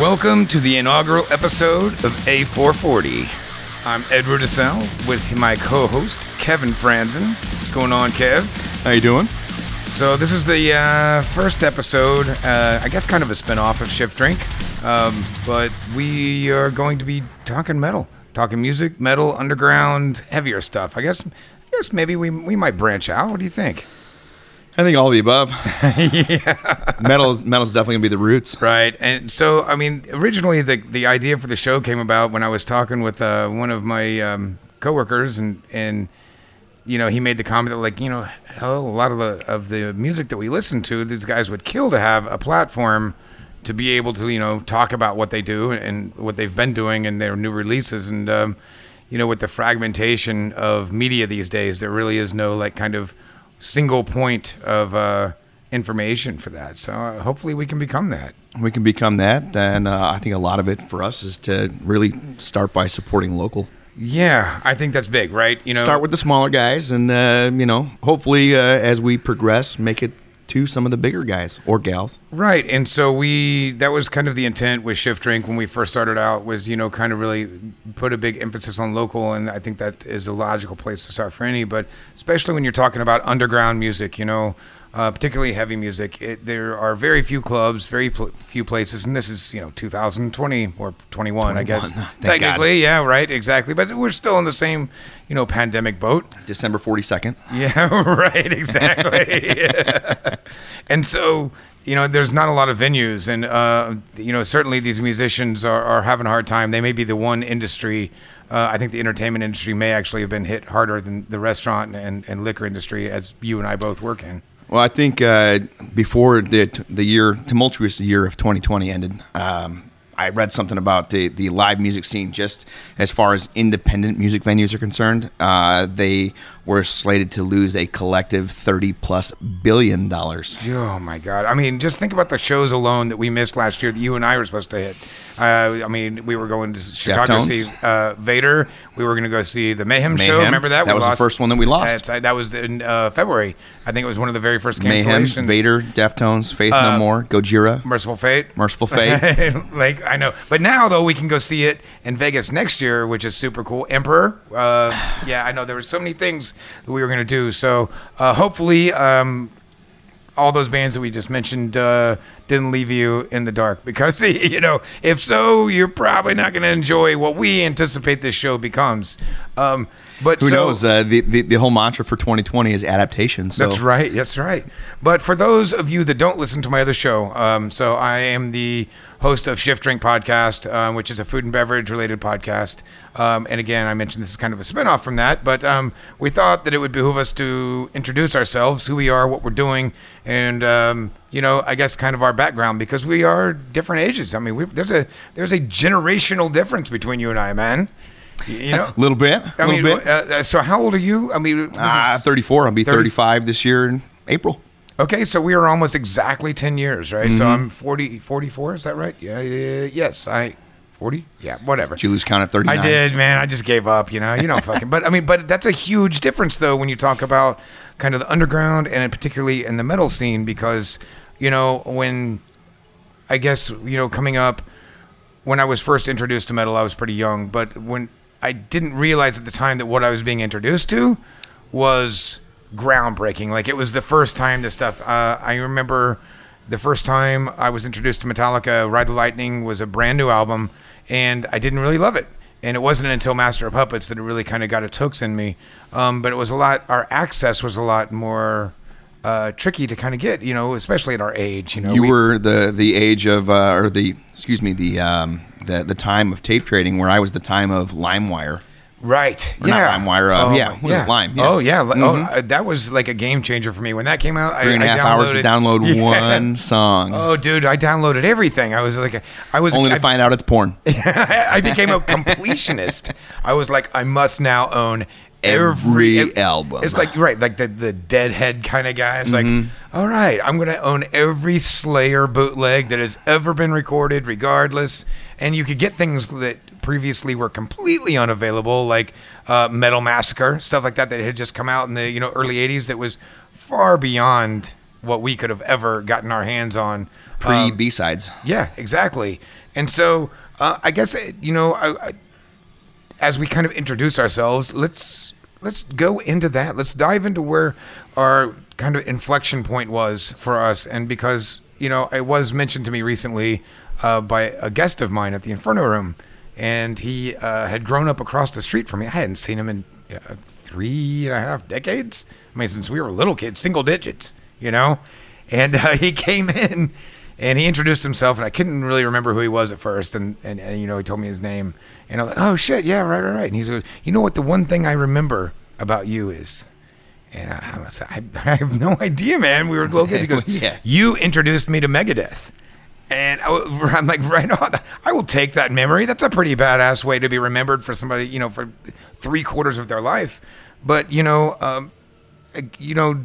Welcome to the inaugural episode of A440. I'm Edward Assell with my co-host Kevin Franzen. What's going on, Kev? How you doing? So this is the uh, first episode, uh, I guess, kind of a spin-off of Shift Drink, um, but we are going to be talking metal, talking music, metal, underground, heavier stuff. I guess, I guess maybe we we might branch out. What do you think? I think all of the above. yeah. Metal is metal's definitely gonna be the roots. Right. And so, I mean, originally the the idea for the show came about when I was talking with uh, one of my um, coworkers, and and you know he made the comment that like you know hell, a lot of the of the music that we listen to, these guys would kill to have a platform to be able to you know talk about what they do and what they've been doing and their new releases and. Um, you know, with the fragmentation of media these days, there really is no like kind of single point of uh, information for that. So uh, hopefully we can become that. We can become that, and uh, I think a lot of it for us is to really start by supporting local. Yeah, I think that's big, right? You know, start with the smaller guys, and uh, you know, hopefully, uh, as we progress, make it to some of the bigger guys or gals. Right. And so we that was kind of the intent with Shift Drink when we first started out was, you know, kind of really put a big emphasis on local and I think that is a logical place to start for any, but especially when you're talking about underground music, you know, uh, particularly heavy music. It, there are very few clubs, very pl- few places, and this is you know 2020 or 21, 21 I guess. Technically, God. yeah, right, exactly. But we're still in the same you know pandemic boat. December 42nd. Yeah, right, exactly. and so you know, there's not a lot of venues, and uh, you know, certainly these musicians are, are having a hard time. They may be the one industry. Uh, I think the entertainment industry may actually have been hit harder than the restaurant and, and liquor industry, as you and I both work in. Well, I think uh, before the the year tumultuous year of 2020 ended, um, I read something about the, the live music scene, just as far as independent music venues are concerned. Uh, they were slated to lose a collective 30 plus billion dollars. Oh my God. I mean, just think about the shows alone that we missed last year that you and I were supposed to hit. Uh, I mean, we were going to Chicago to see uh, Vader. We were going to go see the Mayhem, Mayhem, show. Remember that? That we was lost. the first one that we lost. Uh, that was in uh, February. I think it was one of the very first cancellations. Mayhem, Vader, Deftones, Faith No uh, More, Gojira, Mercyful Fate, Mercyful Fate. like I know, but now though we can go see it in Vegas next year, which is super cool. Emperor. Uh, yeah, I know there were so many things that we were going to do. So hopefully. Um, all those bands that we just mentioned uh, didn't leave you in the dark because you know if so you're probably not going to enjoy what we anticipate this show becomes um, but who so, knows uh, the, the, the whole mantra for 2020 is adaptation so. that's right that's right but for those of you that don't listen to my other show um, so i am the host of Shift Drink Podcast, uh, which is a food and beverage related podcast. Um, and again, I mentioned this is kind of a spinoff from that, but um, we thought that it would behoove us to introduce ourselves, who we are, what we're doing, and um, you know, I guess kind of our background because we are different ages. I mean, there's a there's a generational difference between you and I, man. You know, a little bit. I little mean, bit. Uh, so how old are you? I mean, uh, 34. I'll be 30, 35 this year in April. Okay, so we are almost exactly 10 years, right? Mm-hmm. So I'm 40, 44, is that right? Yeah, yeah yes, I 40? Yeah, whatever. Did you lose count at 39? I did, man. I just gave up, you know. You know fucking but I mean, but that's a huge difference though when you talk about kind of the underground and particularly in the metal scene because you know, when I guess, you know, coming up when I was first introduced to metal, I was pretty young, but when I didn't realize at the time that what I was being introduced to was groundbreaking. Like it was the first time this stuff. Uh, I remember the first time I was introduced to Metallica. Ride the Lightning was a brand new album, and I didn't really love it. And it wasn't until Master of Puppets that it really kind of got its hooks in me. Um, but it was a lot. Our access was a lot more. Uh, tricky to kind of get, you know, especially at our age. You know, you we, were the the age of, uh, or the excuse me, the um, the the time of tape trading, where I was the time of LimeWire. Right. Or yeah. LimeWire. Uh, oh, yeah. yeah. Lime. Yeah. Oh yeah. Oh, mm-hmm. Oh, that was like a game changer for me when that came out. Three and a half hours to download yeah. one song. Oh, dude, I downloaded everything. I was like, I was only to I, find out it's porn. I became a completionist. I was like, I must now own every, every album. It's like right, like the the deadhead kind of guy. It's mm-hmm. like, all right, I'm gonna own every Slayer bootleg that has ever been recorded, regardless. And you could get things that previously were completely unavailable, like uh, Metal Massacre, stuff like that that had just come out in the you know early '80s. That was far beyond what we could have ever gotten our hands on. Pre Um, B sides. yeah, exactly. And so uh, I guess uh, you know, I, I, as we kind of introduce ourselves, let's let's go into that. Let's dive into where our kind of inflection point was for us, and because you know, it was mentioned to me recently uh, by a guest of mine at the Inferno Room, and he uh, had grown up across the street from me. I hadn't seen him in uh, three and a half decades. I mean, since we were little kids, single digits, you know. And uh, he came in and he introduced himself, and I couldn't really remember who he was at first. And, and, and you know, he told me his name, and I'm like, oh shit, yeah, right, right, right. And he's like, you know what? The one thing I remember about you is. And I, I, was, I, I have no idea, man. We were little kids. He goes, Yeah. You introduced me to Megadeth. And I, I'm like, right on. I will take that memory. That's a pretty badass way to be remembered for somebody, you know, for three quarters of their life. But, you know, um, uh, you know,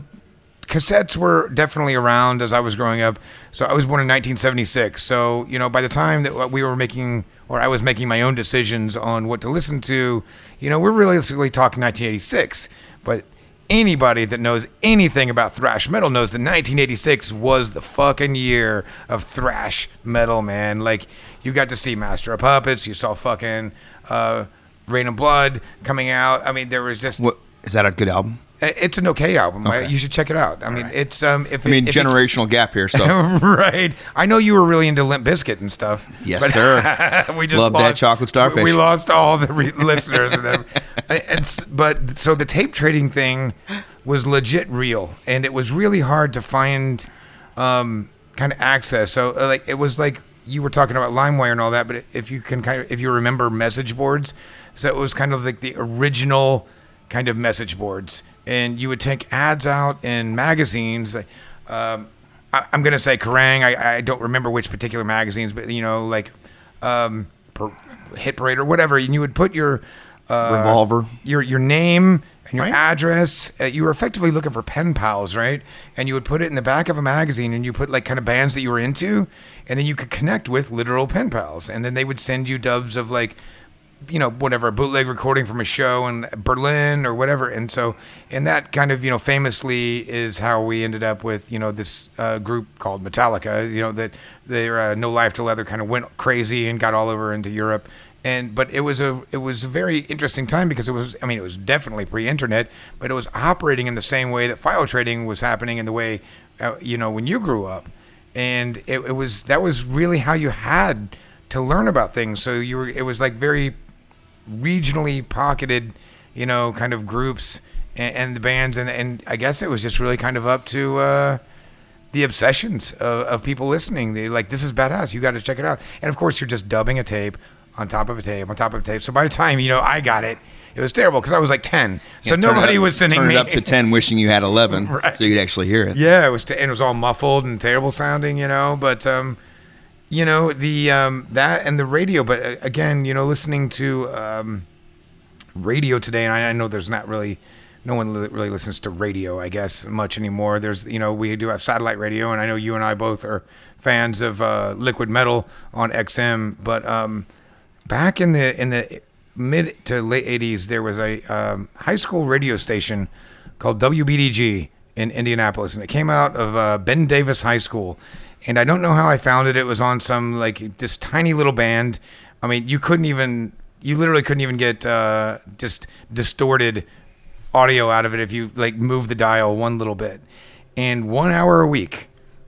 cassettes were definitely around as I was growing up. So I was born in 1976. So, you know, by the time that we were making, or I was making my own decisions on what to listen to, you know, we're realistically talking 1986. But anybody that knows anything about thrash metal knows that 1986 was the fucking year of thrash metal, man. Like, you got to see Master of Puppets, you saw fucking uh, Reign in Blood coming out. I mean, there was just. What is that a good album? It's an okay album. Okay. You should check it out. I mean, it's um. If I mean, it- generational gap here. So right. I know you were really into Limp Bizkit and stuff. Yes, sir. we just Love that chocolate starfish. We lost all the re- listeners. And them. And but so the tape trading thing was legit real, and it was really hard to find um, kind of access. So uh, like it was like you were talking about LimeWire and all that, but if you can kind of if you remember message boards, so it was kind of like the original kind of message boards, and you would take ads out in magazines. Um, I, I'm gonna say Kerrang. I, I don't remember which particular magazines, but you know, like um, per, Hit Parade or whatever, and you would put your uh, Revolver. your your name and your Right. address. Uh, you were effectively looking for pen pals, right? And you would put it in the back of a magazine, and you put like kind of bands that you were into, and then you could connect with literal pen pals, and then they would send you dubs of like you know, whatever, bootleg recording from a show in Berlin or whatever. And so, and that kind of, you know, famously is how we ended up with, you know, this uh, group called Metallica, you know, that their uh, No Life 'til Leather kind of went crazy and got all over into Europe. And, but it was a, it was a very interesting time because it was, I mean, it was definitely pre-internet, but it was operating in the same way that file trading was happening in the way, uh, you know, when you grew up. And it, it was, that was really how you had to learn about things. So you were, it was like very regionally pocketed, you know, kind of groups and, and the bands, and and I guess it was just really kind of up to uh, the obsessions of, of people listening. They like this is badass. You got to check it out. And of course, you're just dubbing a tape on top of a tape on top of a tape. So by the time you know I got it, it was terrible because I was like ten. So Yeah, turn nobody up- was sending me it up to ten, wishing you had eleven, Right. so you'd actually hear it. Yeah, it was, t- and it was all muffled and terrible sounding, you know. But um, you know the um, that and the radio. But uh, again, you know, listening to um, radio today, and I, I know there's not really no one li- really listens to radio, I guess, much anymore. There's you know we do have satellite radio, and I know you and I both are fans of uh, liquid metal on XM. But um, back in the in the mid to late 80s there was a um, high school radio station called WBDG in Indianapolis and it came out of uh, Ben Davis High School and I don't know how I found it. It was on some like this tiny little band. I mean you couldn't even you literally couldn't even get uh, just distorted audio out of it if you like move the dial one little bit. And one hour a week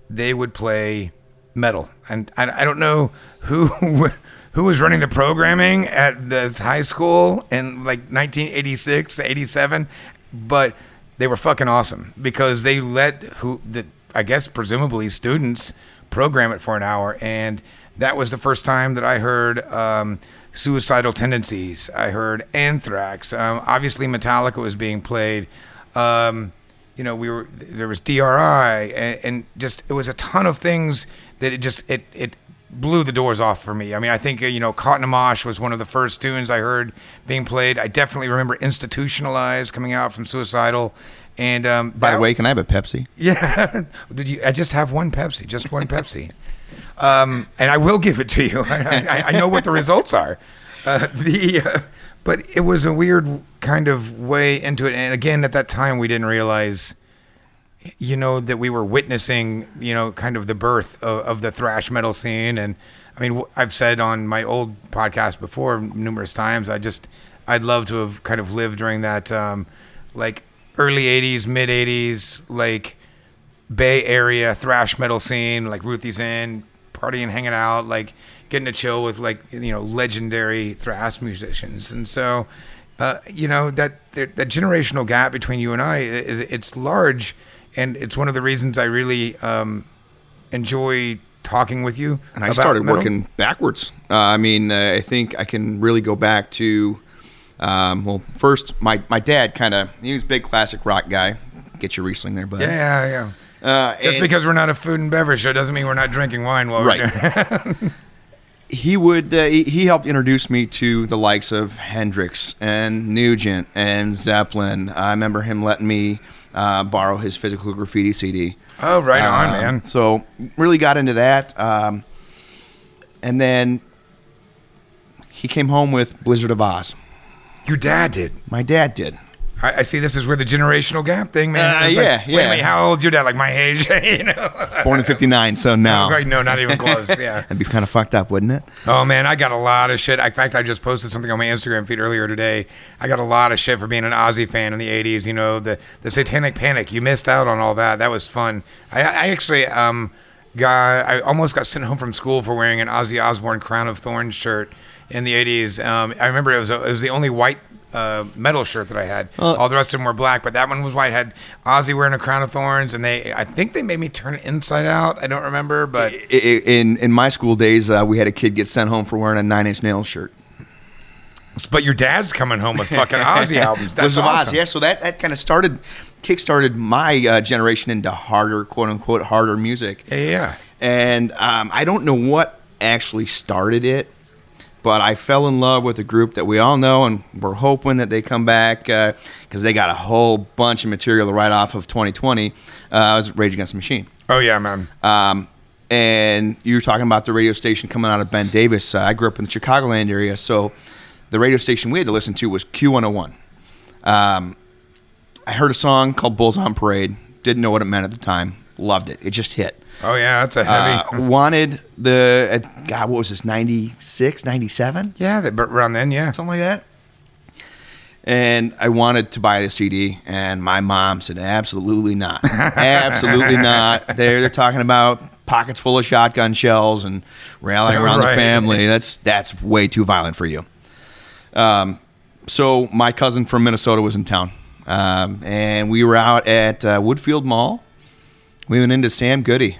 they would play metal. And I, I don't know who who was running the programming at this high school in like 1986 87 but they were fucking awesome because they let who the I guess presumably students program it for an hour and that was the first time that I heard um, suicidal tendencies I heard anthrax um, obviously Metallica was being played um, you know, we were there was DRI and, and just it was a ton of things that it just it it blew the doors off for me. I mean, I think you know, Caught in a Mosh was one of the first tunes I heard being played. I definitely remember Institutionalized coming out from Suicidal. And um, By the way, can I have a Pepsi? yeah. Did you? I just have one Pepsi, just one Pepsi, um, and I will give it to you. I, I, I know what the results are. Uh, the, uh, but it was a weird kind of way into it, and again, at that time, we didn't realize you know, that we were witnessing, you know, kind of the birth of, of the thrash metal scene. And I mean, I've said on my old podcast before numerous times, I just, I'd love to have kind of lived during that, um, like early 80s, mid 80s, like Bay Area thrash metal scene, like Ruthie's Inn, partying, hanging out, like getting to chill with like you know legendary thrash musicians, and so uh, you know that that generational gap between you and I is it's large, and it's one of the reasons I really um, enjoy talking with you. And I started metal. working backwards. Uh, I mean, uh, I think I can really go back to, um, well, first, my, my dad kind of, he was a big classic rock guy. Get your Riesling there, bud. Yeah, yeah, yeah. Uh, Just and because we're not a food and beverage show doesn't mean we're not drinking wine while we're Right. he would, uh, he, he helped introduce me to the likes of Hendrix and Nugent and Zeppelin. I remember him letting me uh, borrow his physical graffiti CD. Oh, right on, Um, man. So really got into that, um, and then he came home with Blizzard of Ozz. Your dad did. My dad did. I, I see. This is where the generational gap thing, man. Uh, It's like, yeah, Wait, yeah. wait, how old your dad? Like my age, you know? Born in '59, so no, Like, no, not even close. Yeah. that'd be kind of fucked up, wouldn't it? Oh man, I got a lot of shit. In fact, I just posted something on my Instagram feed earlier today. I got a lot of shit for being an Ozzy fan in the '80s. You know, the the Satanic Panic. You missed out on all that. That was fun. I, I actually um got I almost got sent home from school for wearing an Ozzy Osbourne Crown of Thorns shirt in the '80s. Um, I remember it was a, it was the only white. Uh, metal shirt that I had. Well- All the rest of them were black, but that one was white. Had Ozzy wearing a crown of thorns, and they, I think they made me turn it inside out. I don't remember, but In in my school days, uh, we had a kid get sent home for wearing a Nine Inch Nails shirt. but your dad's coming home with fucking Ozzy albums. That's Blizzard of Ozz, awesome. yeah. So that that kind of started, kick-started my uh, generation into harder, quote unquote, harder music. Yeah, yeah. and um, I don't know what actually started it, but I fell in love with a group that we all know, and we're hoping that they come back because they got a whole bunch of material to write off of 2020. Uh, it was Rage Against the Machine. Oh yeah, man. Um, and you were talking about the radio station coming out of Ben Davis. Uh, I grew up in the Chicagoland area, so the radio station we had to listen to was Q101. Um, I heard a song called Bulls on Parade. Didn't know what it meant at the time. Loved it. It just hit. Oh yeah, that's a heavy. Uh, wanted the uh, God, what was this? 96, 97? yeah, that, but around then, yeah. something like that. And I wanted to buy the CD, and my mom said, "Absolutely not, absolutely not." They're they're talking about pockets full of shotgun shells and rallying around Right. the family. That's that's way too violent for you. Um, so my cousin from Minnesota was in town, um, and we were out at uh, Woodfield Mall. We went into Sam Goody.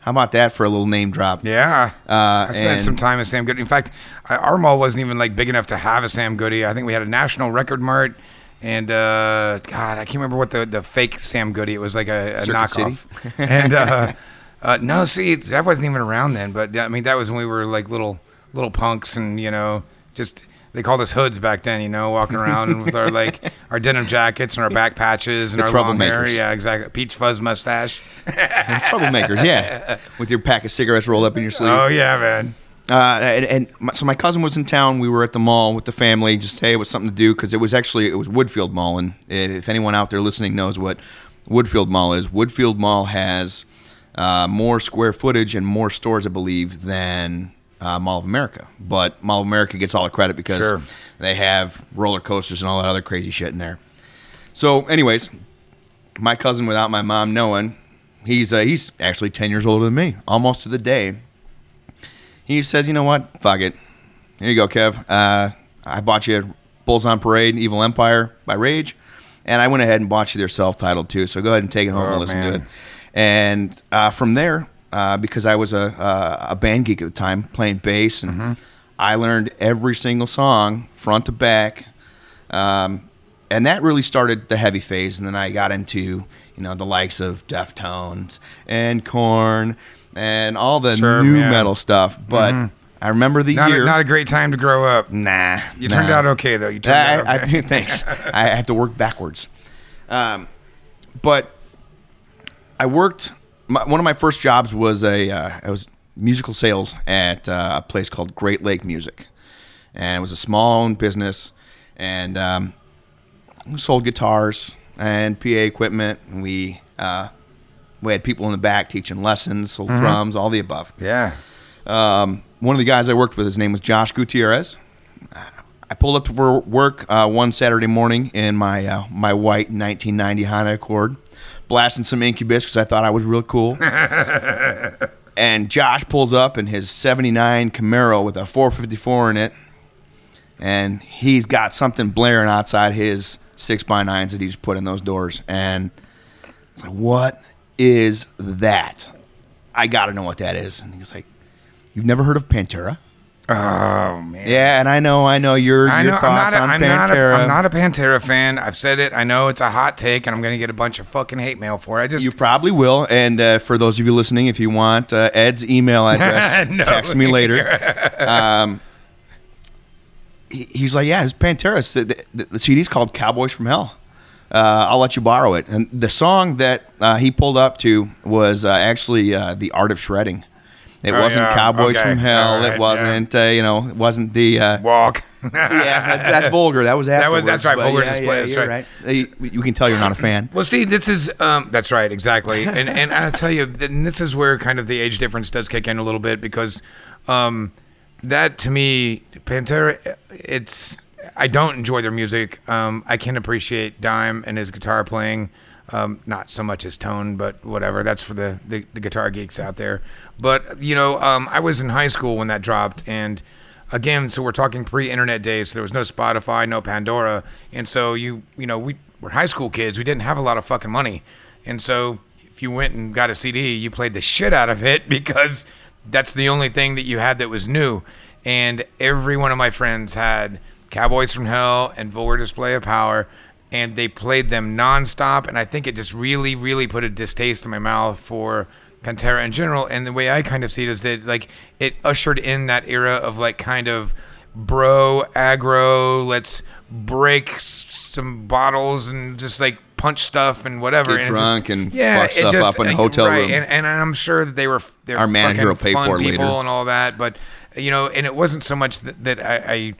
How about that for a little name drop? Yeah. Uh, I spent some time at Sam Goody. In fact, I, our mall wasn't even like big enough to have a Sam Goody. I think we had a National Record Mart. And uh, God, I can't remember what the, the fake Sam Goody. It was like a, a knockoff. and uh, uh, no, see, that wasn't even around then. But I mean, that was when we were like little little punks, and you know, just they called us hoods back then. You know, walking around with our like our denim jackets and our back patches and The our long hair. Yeah, exactly. Peach fuzz mustache. Troublemakers, yeah, with your pack of cigarettes rolled up in your sleeve. Oh yeah, man. Uh, and, and my, so my cousin was in town. We were at the mall with the family. Just hey, it was something to do because it was actually it was Woodfield Mall. And if anyone out there listening knows what Woodfield Mall is, Woodfield Mall has uh, more square footage and more stores, I believe, than uh, Mall of America. But Mall of America gets all the credit because Sure. they have roller coasters and all that other crazy shit in there. So, anyways, my cousin, without my mom knowing, he's uh, he's actually ten years older than me, almost to the day. He says, "You know what? Fuck it. Here you go, Kev. Uh, I bought you Bulls on Parade, and Evil Empire by Rage, and I went ahead and bought you their self-titled too. So go ahead and take it home Oh, and listen man. to it. And uh, from there, uh, because I was a, a a band geek at the time, playing bass, and Mm-hmm. I learned every single song front to back. Um, and that really started the heavy phase. And then I got into, you know, the likes of Deftones and Korn and all the Sure, new yeah. metal stuff. But I remember the Not year. a, not a great time to grow up. nah, You nah. turned out okay though. You turned I, out I, okay. thanks. I have to work backwards. Um, but I worked. My, one of my first jobs was a uh, I was musical sales at uh, a place called Great Lake Music, and it was a small owned business, and um, we sold guitars and PA equipment. And we Uh, we had people in the back teaching lessons, sold Mm-hmm. drums, all the above. Yeah. Um, one of the guys I worked with, his name was Josh Gutierrez. I pulled up for work uh, one Saturday morning in my uh, my white 1990 Honda Accord, blasting some Incubus because I thought I was real cool. and Josh pulls up in his 79 Camaro with a 454 in it, and he's got something blaring outside his six by nines that he's put in those doors, and it's like, what is that? I got to know what that is. And he's like, you've never heard of Pantera? Oh man. Yeah, and I know, I know your I your know. I'm thoughts not. A, on I'm Pantera. not. A, I'm not a Pantera fan. I've said it. I know it's a hot take, and I'm going to get a bunch of fucking hate mail for it. I just you probably will. And uh, for those of you listening, if you want uh, Ed's email address, No. text me later. Um, he- he's like, yeah, it's Pantera. The, the, the CD's called Cowboys from Hell. Uh, I'll let you borrow it. And the song that uh, he pulled up to was uh, actually uh, "The Art of Shredding." It Oh, wasn't yeah. Cowboys Okay. from Hell. Right, it wasn't, uh, you know, it wasn't the. Uh, walk. yeah, that's, that's vulgar. That was That was- that's right, vulgar yeah, display, Yeah, that's you're right. You, you can tell you're not a fan. Well, see, this is um, that's right, exactly, and and I tell you, and this is where kind of the age difference does kick in a little bit because um, that to me, Pantera, it's I don't enjoy their music. Um, I can appreciate Dime and his guitar playing, um, not so much his tone, but whatever. That's for the the, the guitar geeks out there. But you know, um, I was in high school when that dropped, and again, so we're talking pre-internet days. So there was no Spotify, no Pandora, and so you you know we were high school kids. We didn't have a lot of fucking money, and so if you went and got a CD, you played the shit out of it because that's the only thing that you had that was new. And every one of my friends had Cowboys from Hell and Vulgar Display of Power, and they played them nonstop. And I think it just really, really put a distaste in my mouth for Pantera in general. And the way I kind of see it is that like it ushered in that era of like kind of bro aggro. Let's break some bottles and just like punch stuff and whatever. Get and it just- drunk and yeah, stuff just- up in a hotel right. room. And, and I'm sure that they were they're Our manager will pay fun for people later. and all that. But you know, and it wasn't so much that, that I, I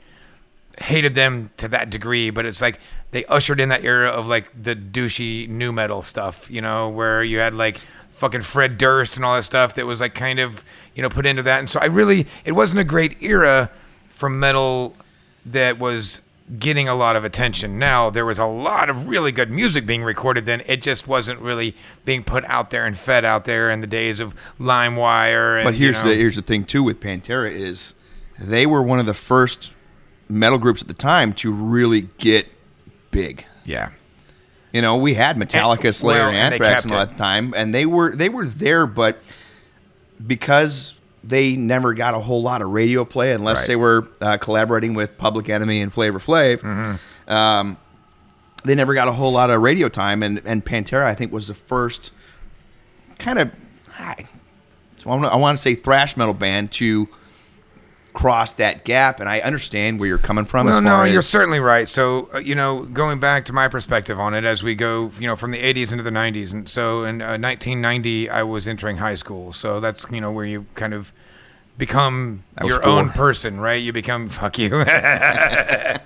hated them to that degree, but it's like they ushered in that era of like the douchey new metal stuff, you know, where you had like fucking Fred Durst and all that stuff that was like kind of you know put into that. And so I really, it wasn't a great era for metal that was getting a lot of attention. Now there was a lot of really good music being recorded then. It just wasn't really being put out there and fed out there in the days of LimeWire. And, But here's you know, the here's the thing too with Pantera is they were one of the first metal groups at the time to really get big. yeah. You know, we had Metallica, And- Slayer, well, and Anthrax and all that time, and they were they were there, but because they never got a whole lot of radio play unless Right. they were uh, collaborating with Public Enemy and Flavor Flav. Mm-hmm. Um, they never got a whole lot of radio time, and and Pantera I think was the first kind of I, so I want to say thrash metal band to cross that gap, and I understand where you're coming from. Well, no, you're certainly right. So, uh, you know, going back to my perspective on it as we go, you know, from the 80s into the 90s. And so in uh, 1990, I was entering high school. So that's, you know, where you kind of become your four. own person, right? You become, fuck you. I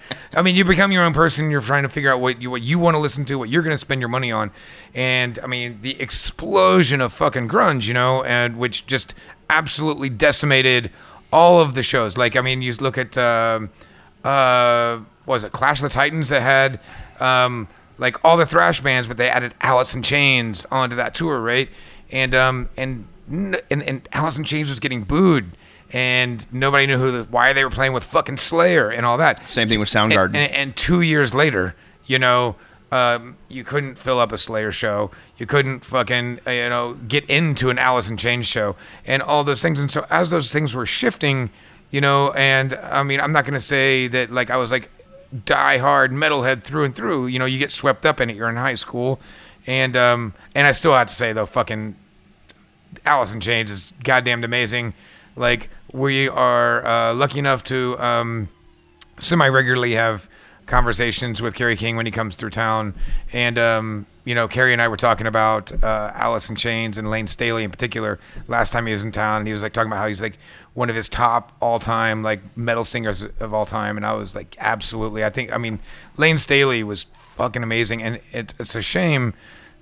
mean, you become your own person. You're trying to figure out what you, what you want to listen to, what you're going to spend your money on. And I mean, the explosion of fucking grunge, you know, and which just absolutely decimated all of the shows. Like, I mean, you look at, um, uh, what was it Clash of the Titans that had, um, like all the thrash bands, but they added Alice in Chains onto that tour, right? And, um, and, and, and Alice in Chains was getting booed. And nobody knew who the, why they were playing with fucking Slayer and all that. Same thing with And, Soundgarden. and, and two years later, you know, um, you couldn't fill up a Slayer show. You couldn't fucking, uh, you know, get into an Alice in Chains show and all those things. And so as those things were shifting, you know, and I mean, I'm not to say that like I was like die hard metalhead through and through. You know, you get swept up in it. You're in high school. And, um, and I still have to say though, fucking Alice in Chains is goddamn amazing. Like we are uh, lucky enough to um, semi regularly have conversations with Kerry King when he comes through town, and um, you know Kerry and I were talking about uh, Alice in Chains and Layne Staley in particular last time he was in town. And he was like talking about how he's like one of his top all time like metal singers of all time, and I was like absolutely. I think I mean Layne Staley was fucking amazing, and it's it's a shame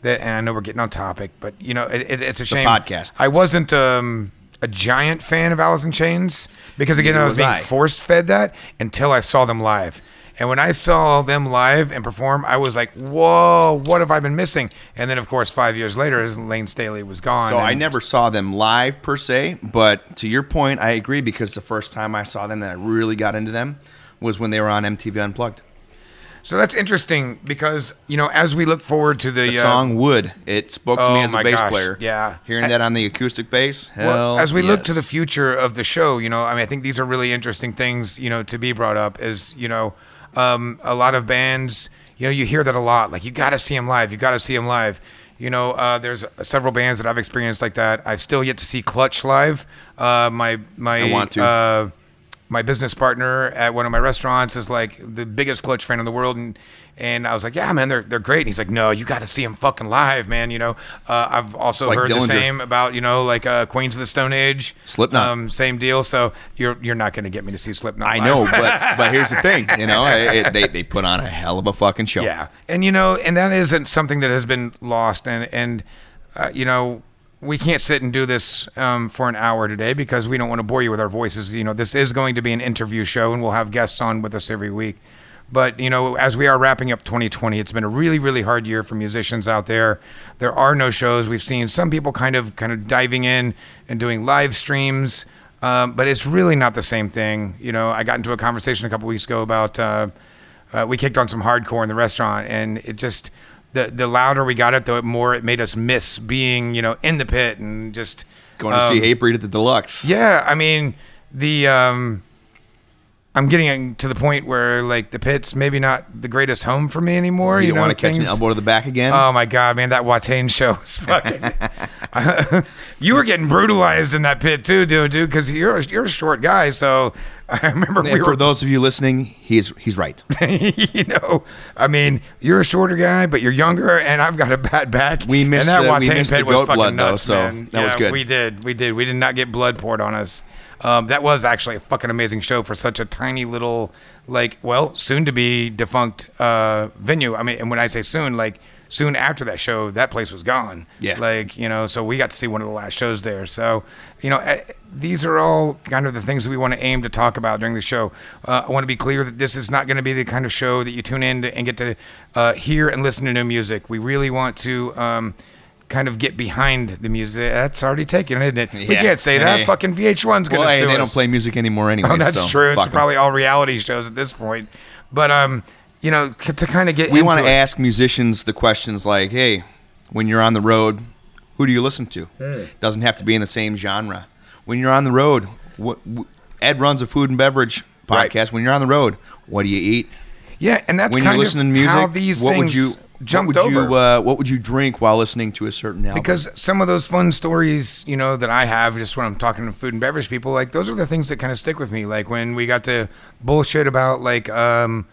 that, and I know we're getting on topic, but you know, it, it, it's a shame. podcast. I wasn't um, a giant fan of Alice in Chains because again, Neither I was was being I. forced fed that until I saw them live. And when I saw them live and perform, I was like, "Whoa, what have I been missing?" And then, of course, five years later, as Layne Staley was gone. So I never saw them live per se, but to your point, I agree because the first time I saw them that I really got into them was when they were on MTV Unplugged. So that's interesting because you know, as we look forward to the, The uh, song "Wood" it spoke to me Oh as a bass gosh, player. yeah. hearing I- that on the acoustic bass. Hell, Well, as we look to the future of the show, you know, I mean, I think these are really interesting things, you know, to be brought up. Is you know, um, a lot of bands, you know, you hear that a lot. Like, you got to see them live. You got to see them live. You know, uh, there's several bands that I've experienced like that. I've still yet to see Clutch live. Uh, my my I want to. Uh, my business partner at one of my restaurants is like the biggest Clutch fan in the world, and and I was like, yeah, man, they're they're great. And he's like, no, you got to see them fucking live, man. You know, uh, I've also like heard the same about you know like uh, Queens of the Stone Age, Slipknot. um, same deal. So you're you're not going to get me to see Slipknot. I live. know, but but here's the thing, you know, it, they they put on a hell of a fucking show. Yeah, and you know, and that isn't something that has been lost, and and uh, you know, we can't sit and do this um, for an hour today because we don't want to bore you with our voices. You know, this is going to be an interview show, and we'll have guests on with us every week. But you know, as we are wrapping up 2020, it's been a really, really hard year for musicians out there. There are no shows. We've seen some people kind of, kind of diving in and doing live streams, um, but it's really not the same thing. You know, I got into a conversation a couple weeks ago about. Uh, uh, we kicked on some hardcore in the restaurant, and it just the the louder we got it, the more it made us miss being you know in the pit and just Going to um, see Hatebreed at the Deluxe. Yeah, I mean the um, I'm getting to the point where like the pit's maybe not the greatest home for me anymore. You, You, don't know, want to catch an things- elbow to the back again. Oh my god, man, that Watain show was fucking. you were getting brutalized in that pit too, dude, dude, because you're a, you're a short guy. So I remember we for were those of you listening, he's he's right. you know, I mean, you're a shorter guy, but you're younger, and I've got a bad back. We missed and that the- we missed the pit was goat fucking blood, though, so man. that was Yeah, good. We did, we did. We did not get blood poured on us. Um, that was actually a fucking amazing show for such a tiny little, like, well, soon to be defunct uh, venue. I mean, and when I say soon, like soon after that show, that place was gone. Yeah. Like you know, so we got to see one of the last shows there. So you know, eh, these are all kind of the things that we want to aim to talk about during the show. Uh, I want to be clear that this is not going to be the kind of show that you tune in to, and get to uh, hear and listen to new music. We really want to. Um, Kind of get behind the music. That's already taken, isn't it? We can't say that. Hey. Fucking VH1's gonna Well, hey, sue they us. don't play music anymore anyway. Oh, that's so true. It's fuck 'em. probably all reality shows at this point. But um, you know, c- to kind of get we want to ask musicians the questions like, "Hey, when you're on the road, who do you listen to?" Hmm. Doesn't have to be in the same genre. When you're on the road, what, wh- Ed runs a food and beverage Right. podcast. When you're on the road, what do you eat? Yeah, and that's when kind you're listening of to music, how these what things would you jumped what would over. You, uh, what would you drink while listening to a certain album? because some of those fun stories, you know, that I have just when I'm talking to food and beverage people, like those are the things that kind of stick with me. Like when we got to bullshit about like um,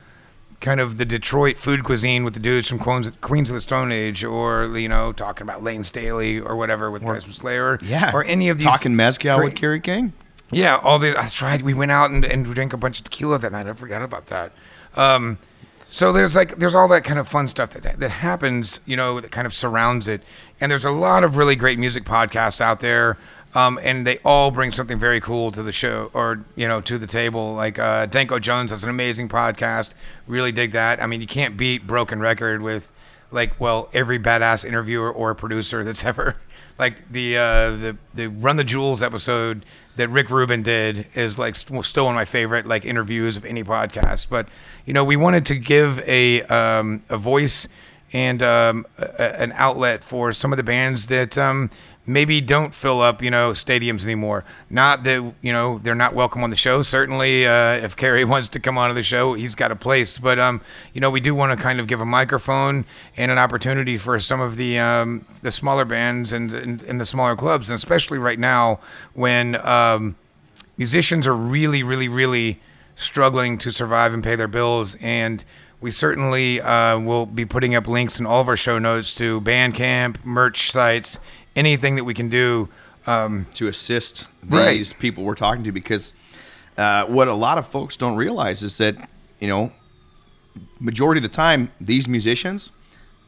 kind of the Detroit food cuisine with the dudes from Queens, Queens of the Stone Age, or you know, talking about Layne Staley or whatever with Guys from Slayer, yeah, or any of these talking mezcal great- with Kerry King. Yeah, all the I tried. We went out and, and drank a bunch of tequila that night. I forgot about that. Um, so there's like there's all that kind of fun stuff that that happens, you know, that kind of surrounds it. And there's a lot of really great music podcasts out there, um, and they all bring something very cool to the show or you know to the table. Like uh, Danko Jones has an amazing podcast. Really dig that. I mean, you can't beat Broken Record with like well every badass interviewer or producer that's ever like the uh, the the Run the Jewels episode that Rick Rubin did is like st- still one of my favorite like interviews of any podcast. But you know, we wanted to give a um, a voice and um, a, an outlet for some of the bands that um, maybe don't fill up you know stadiums anymore. Not that you know they're not welcome on the show. Certainly, uh, if Kerry wants to come onto the show, he's got a place. But um, you know, we do want to kind of give a microphone and an opportunity for some of the um, the smaller bands and, and and the smaller clubs, and especially right now when um, musicians are really, really, really struggling to survive and pay their bills. And we certainly uh, will be putting up links in all of our show notes to Bandcamp, merch sites, anything that we can do. Um, to assist Right. these people we're talking to because uh, what a lot of folks don't realize is that you know majority of the time these musicians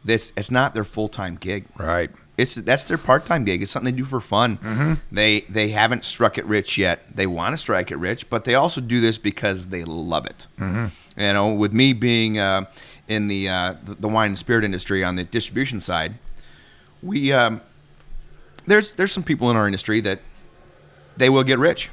this it's not their full time gig. Right. It's that's their part time gig. It's something they do for fun. Mm-hmm. They they haven't struck it rich yet. They want to strike it rich, but they also do this because they love it. Mm-hmm. You know, with me being uh, in the, uh, the wine and spirit industry on the distribution side, we um, there's there's some people in our industry that they will get rich.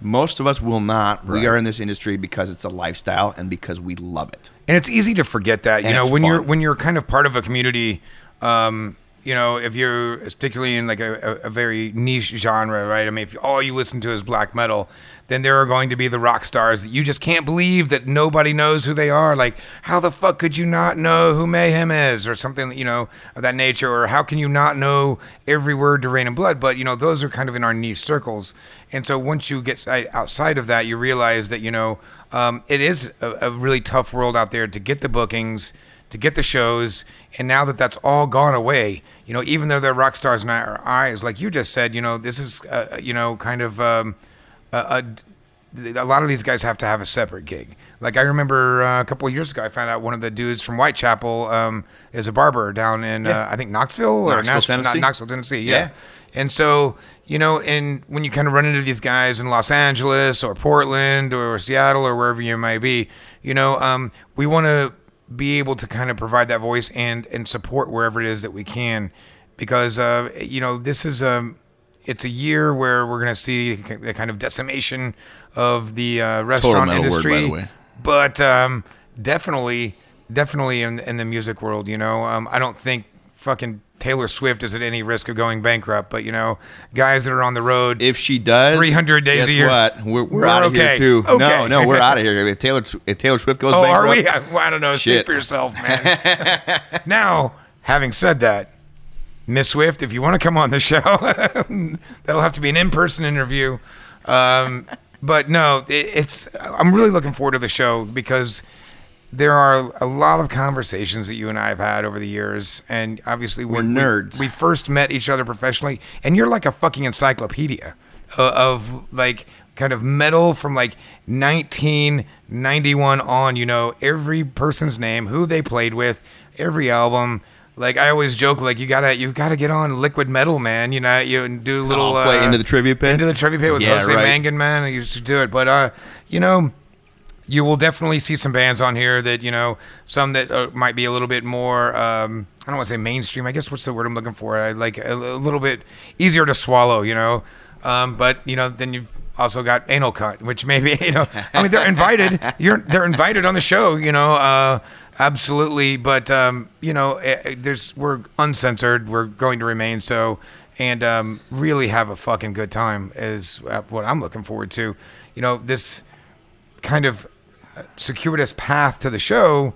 Most of us will not. Right. We are in this industry because it's a lifestyle and because we love it. and it's easy to forget that you know when you're when you're kind of part of a community um you know if you're particularly in like a, a, very niche genre right? I mean if all you listen to is black metal then there are going to be the rock stars that you just can't believe that nobody knows who they are. Like how the fuck could you not know who mayhem is or something you know of that nature? Or how can you not know every word to Reign in Blood? But you know those are kind of in our niche circles. And so once you get outside of that you realize that you know um, it is a, a really tough world out there to get the bookings, to get the shows, and now that that's all gone away, you know, even though they're rock stars in our eyes, like you just said, you know, this is, uh, you know, kind of um, a, a, a lot of these guys have to have a separate gig. Like I remember uh, a couple of years ago, I found out one of the dudes from Whitechapel um, is a barber down in, Yeah. uh, I think Knoxville or Knoxville, Nashville, Tennessee. Knoxville, Tennessee. Yeah. yeah. And so, you know, and when you kind of run into these guys in Los Angeles or Portland or Seattle or wherever you might be, you know, um, we want to be able to kind of provide that voice and and support wherever it is that we can, because uh, you know this is a it's a year where we're going to see the kind of decimation of the uh, restaurant word, industry, way. but um, definitely, definitely in in the music world, you know, um, I don't think fucking Taylor Swift is at any risk of going bankrupt, but you know, guys that are on the road, If she does, 300 days a year. what? We're, we're, We're out of here too. No, Okay. no, we're out of here. If Taylor if Taylor Swift goes oh, are we? I, I don't know. Speak for yourself, man. now, having said that, Miss Swift, if you want to come on the show, that'll have to be an in-person interview. Um, but no, it, it's. I'm really looking forward to the show because there are a lot of conversations that you and I have had over the years, and obviously we, We're nerds. We, first met each other professionally, and you're like a fucking encyclopedia of, of like kind of metal from like 1991 on. You know every person's name, who they played with, every album. Like I always joke, like you gotta you gotta get on Liquid Metal, man. You know, you do a little I'll play uh, Into the Trivia Pit? into the trivia pit with Yeah, Jose right. Mangin, man. I used to do it, but uh, you know, you will definitely see some bands on here that you know some that uh, might be a little bit more um, I don't want to say mainstream. I guess what's the word I'm looking for? I like a, a little bit easier to swallow, you know. Um, but you know, then you've also got anal cunt, which maybe you know. I mean, they're invited. You're they're invited on the show, you know. Uh, absolutely, but um, you know, eh, eh, there's we're uncensored. We're going to remain so. And um, really have a fucking good time is uh, what I'm looking forward to. You know, this kind of circuitous path to the show,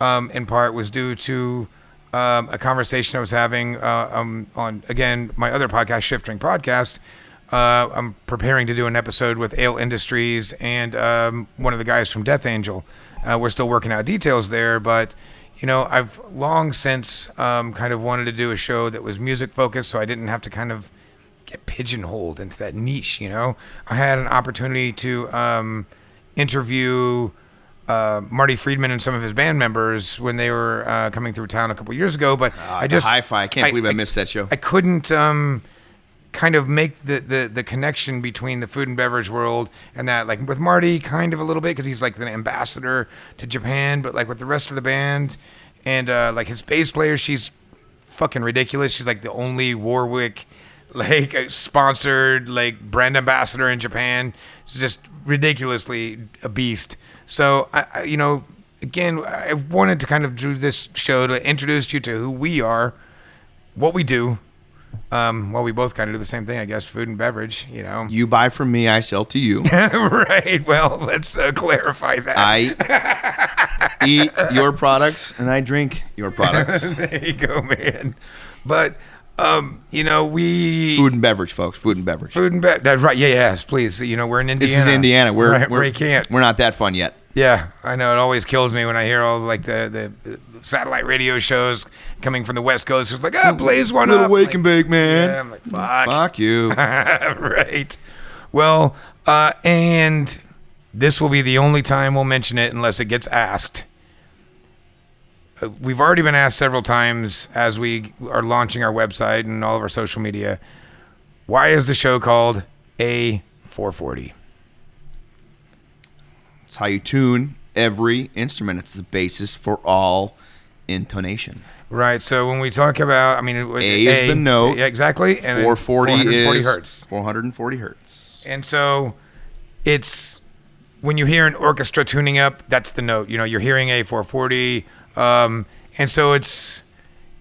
um, in part, was due to um, a conversation I was having uh, um, on again my other podcast, Shift Shifting Podcast. Uh, I'm preparing to do an episode with Ale Industries and um, one of the guys from Death Angel. Uh, we're still working out details there, but you know, I've long since um, kind of wanted to do a show that was music focused, so I didn't have to kind of get pigeonholed into that niche. You know, I had an opportunity to um, interview uh, Marty Friedman and some of his band members when they were uh, coming through town a couple years ago, but Ah, I just hi-fi. I can't believe I missed that show. I couldn't um, kind of make the, the the connection between the food and beverage world and that. Like with Marty, kind of a little bit because he's like the ambassador to Japan, but like with the rest of the band and uh, like his bass player, she's fucking ridiculous. She's like the only Warwick like uh, sponsored like brand ambassador in Japan. She's just ridiculously a beast. So I, I you know again I wanted to kind of do this show to introduce you to who we are, what we do. Um, well, we both kind of do the same thing, I guess. Food and beverage, you know. You buy from me, I sell to you. right. Well, let's uh, clarify that. I eat your products and I drink your products. there you go, man. But um, you know, we Food and beverage, folks. Food and beverage. food and beverage. That's right. Yeah, yes, please. You know, we're in Indiana. This is Indiana. We're right, we're, you can't. we're not that fun yet. Yeah, I know. It always kills me when I hear all like the the satellite radio shows coming from the West Coast. It's like, ah, blaze one Little up. wake Like, and bake, man. Yeah, I'm like, fuck. Fuck you. right. Well, uh, and this will be the only time we'll mention it unless it gets asked. uh, we've already been asked several times as we are launching our website and all of our social media. Why is the show called A440? It's how you tune every instrument. It's the basis for all intonation. Right. So when we talk about, I mean, A is the note. Yeah, exactly. And then 440 440 is hertz. 440 hertz. And so it's when you hear an orchestra tuning up, that's the note. You know, you're hearing a 440. Um, and so it's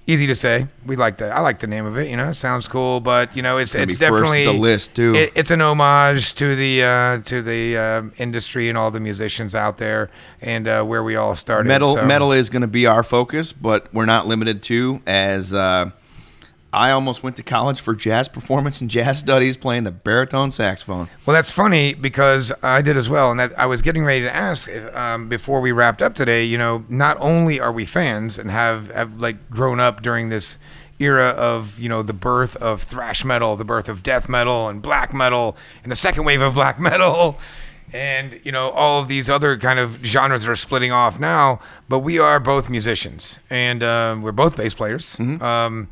easy to say. We like the I like the name of it, you know, it sounds cool, but you know, it's it's first definitely the list, too. It, it's an homage to the uh, to the uh, industry and all the musicians out there and uh, where we all started. Metal So- metal is going to be our focus, but we're not limited to as uh, I almost went to college for jazz performance and jazz studies playing the baritone saxophone. Well, that's funny because I did as well, and that I was getting ready to ask um, before we wrapped up today. You know, not only are we fans and have have like grown up during this era of you know the birth of thrash metal, the birth of death metal and black metal, and the second wave of black metal. And you know all of these other kind of genres that are splitting off now, but we are both musicians, and uh, we're both bass players. Um,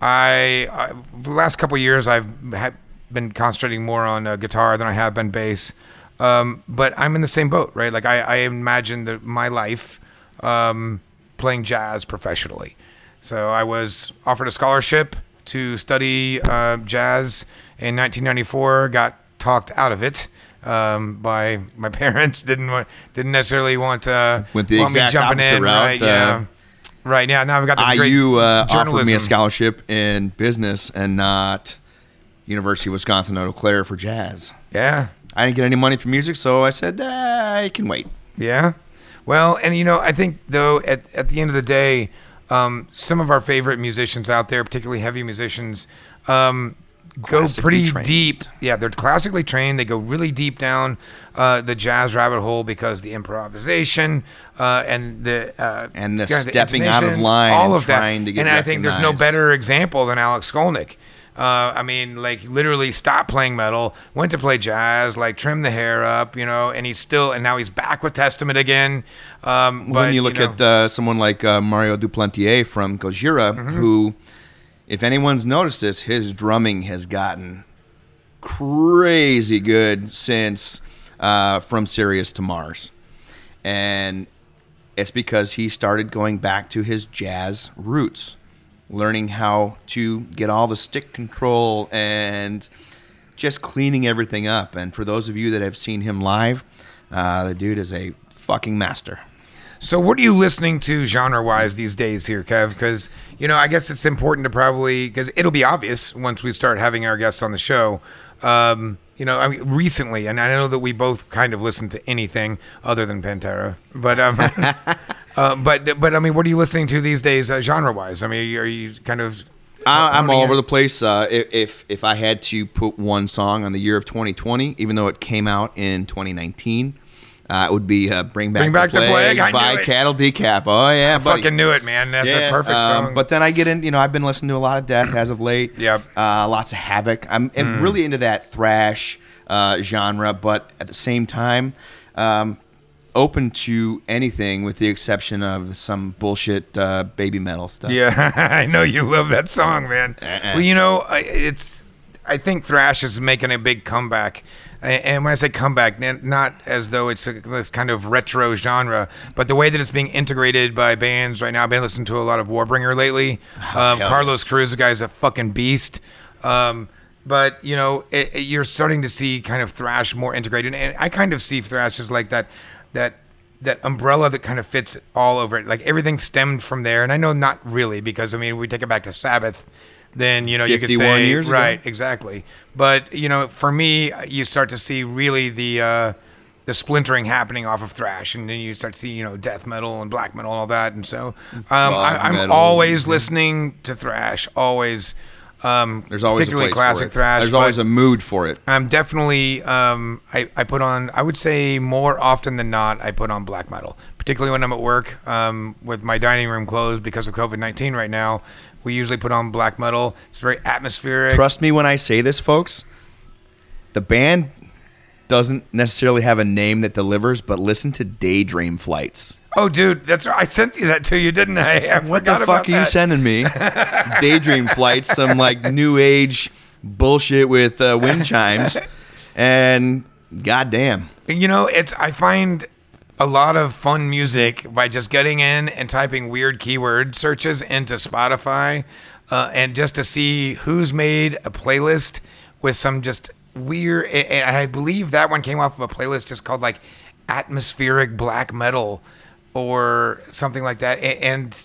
I, I the last couple of years I've had been concentrating more on uh, guitar than I have been bass. Um, but I'm in the same boat, right? Like I, I imagine that my life um, playing jazz professionally. So I was offered a scholarship to study uh, jazz in 1994. Got talked out of it um, by my parents. Didn't want, didn't necessarily want uh, Went the want me exact jumping opposite in, route, right? uh, yeah. Right now, now I've got this great IU uh, offered me a scholarship in business and not University of Wisconsin Eau Claire for jazz. Yeah, I didn't get any money for music, so I said uh, I can wait. Yeah. Well, and you know, I think though at at the end of the day, um, some of our favorite musicians out there, particularly heavy musicians, um, go pretty trained. deep. Yeah, they're classically trained. They go really deep down uh, the jazz rabbit hole because the improvisation uh, and the uh, And the stepping out of line all and of that. trying to get and I think there's no better example than Alex Skolnick. Uh, I mean, like literally stopped playing metal, went to play jazz, like trimmed the hair up, you know, and he's still, and now he's back with Testament again. Um, but, when you look know, at uh, someone like uh, Mario Duplantier from Gojira, Mm-hmm. who, if anyone's noticed this, his drumming has gotten crazy good since uh, From Sirius to Mars. And it's because he started going back to his jazz roots, learning how to get all the stick control and just cleaning everything up. And for those of you that have seen him live, uh, the dude is a fucking master. So, what are you listening to genre wise these days here, Kev? Because, you know, I guess it's important to probably, because it'll be obvious once we start having our guests on the show. Um, you know, I mean, recently, and I know that we both kind of listen to anything other than Pantera, but, um, uh, but, but I mean, what are you listening to these days, uh, genre wise? I mean, are you kind of. I, I'm all over the place. Uh, if, if if I had to put one song on the year of 2020, even though it came out in 2019, uh, it would be uh, "Bring Back, Bring Back the Plague. I it. Cattle Decap. Oh yeah, buddy. Fucking knew it, man. That's a perfect um, song. But then I get in, you know, I've been listening to a lot of Death as of late. Yep. Mm. Uh, lots of Havok. I'm, I'm really into that thrash uh, genre, but at the same time, um, open to anything with the exception of some bullshit uh, baby metal stuff. Yeah, I know you love that song, man. Uh-uh. Well, you know, I- it's. I think thrash is making a big comeback, and when I say comeback, not as though it's this kind of retro genre, but the way that it's being integrated by bands right now. I've been listening to a lot of Warbringer lately. Um, hell Carlos. Cruz, the guy's a fucking beast. Um, but you know, it, it- you're starting to see kind of thrash more integrated, and I kind of see thrash as like that, that that umbrella that kind of fits all over it. Like everything stemmed from there, and I know not really because I mean, we take it back to Sabbath, then you know you could say years ago? right, exactly. But you know, for me, you start to see really the. Uh, the splintering happening off of thrash, and then you start to see, you know, death metal and black metal and all that. And so, um, I, I'm metal. always listening to thrash. Always, um, There's always particularly classic for it. thrash. There's always a mood for it. I'm definitely um, I, I put on I would say more often than not I put on black metal, particularly when I'm at work um, with my dining room closed because of COVID nineteen right now. We usually put on black metal. It's very atmospheric. Trust me when I say this, folks. The band doesn't necessarily have a name that delivers, but listen to Daydream Flights. Oh, dude, that's right. I sent you that to you, didn't I? I What the fuck are you sending me? Daydream flights, some like new age bullshit with uh, wind chimes, and goddamn, You know, it's I find a lot of fun music by just getting in and typing weird keyword searches into Spotify, uh, and just to see who's made a playlist with some just weird. And I believe that one came off of a playlist just called like atmospheric black metal or something like that. And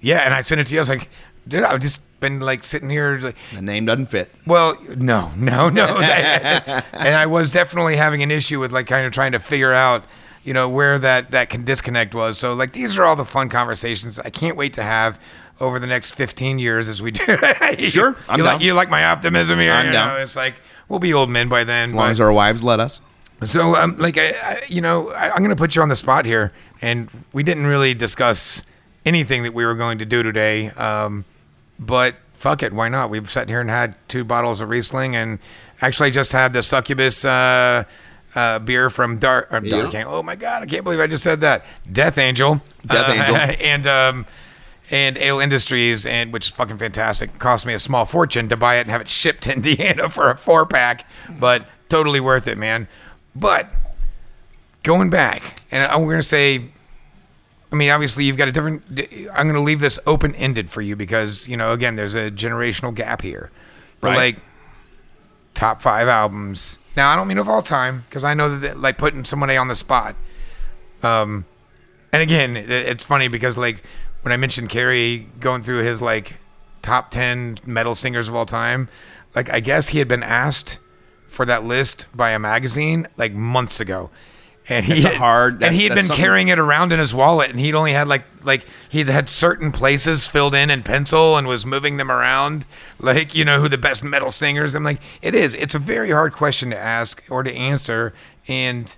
yeah, and I sent it to you. I was like, dude, I've just been like sitting here like. the name doesn't fit. Well, no, no, no. and I was definitely having an issue with like kind of trying to figure out, you know, where that that can disconnect was. So like these are all the fun conversations I can't wait to have over the next 15 years as we do. Sure, I'm you down. like you like my optimism here. I'm you down. know? It's like we'll be old men by then. As long but- as our wives let us. so, um, like, I, I, you know, I, I'm going to put you on the spot here, and we didn't really discuss anything that we were going to do today. Um, but fuck it, why not? We've sat here and had two bottles of Riesling, and actually just had the Succubus uh, uh, beer from Dark, or Dark Yeah. Angel. Oh my god, I can't believe I just said that. Death Angel. Death Uh, Angel. and um, and Ale Industries, and which is fucking fantastic. It cost me a small fortune to buy it and have it shipped to Indiana for a four pack, but totally worth it, man. But going back, and I'm going to say, I mean, obviously you've got a different. I'm going to leave this open ended for you because you know, again, there's a generational gap here. But Right. like top five albums. Now I don't mean of all time because I know that like putting somebody on the spot. Um, and again, it, it's funny because like when I mentioned Carrie going through his like top ten metal singers of all time, like I guess he had been asked for that list by a magazine like months ago. And he That's hard- and he had been something- carrying it around in his wallet, and he'd only had like like he'd had certain places filled in in pencil and was moving them around, like you know who the best metal singers. I'm like, it is. It's a very hard question to ask or to answer, and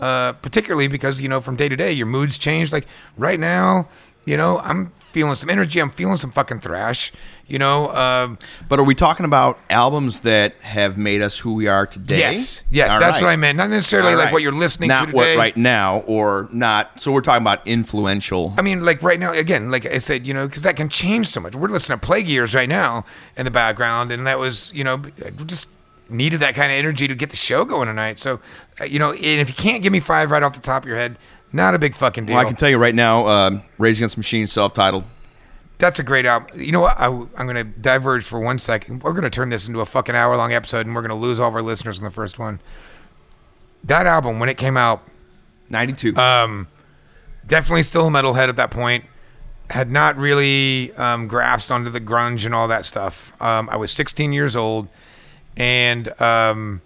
uh, particularly because you know from day to day your moods change. Like right now, you know I'm feeling some energy. I'm feeling some fucking thrash. You know, um, But are we talking about albums that have made us who we are today? yes, yes, All that's right. what I meant. Not necessarily All like right. what you're listening not to today. what right now or not. So we're talking about influential. I mean, like right now, again, like I said, you know, because that can change so much. We're listening to Plague Years right now in the background, and that was, you know, just needed that kind of energy to get the show going tonight. So, uh, you know, and if you can't give me five right off the top of your head, not a big fucking deal. Well, I can tell you right now, um, Rage Against Machine, self-titled. That's a great album. You know what? I, am going to diverge for one second. We're going to turn this into a fucking hour long episode, and we're going to lose all of our listeners in the first one. That album, when it came out, 92. um, definitely still a metalhead at that point. Had not really um, grasped onto the grunge and all that stuff. Um, I was 16 years old, and um,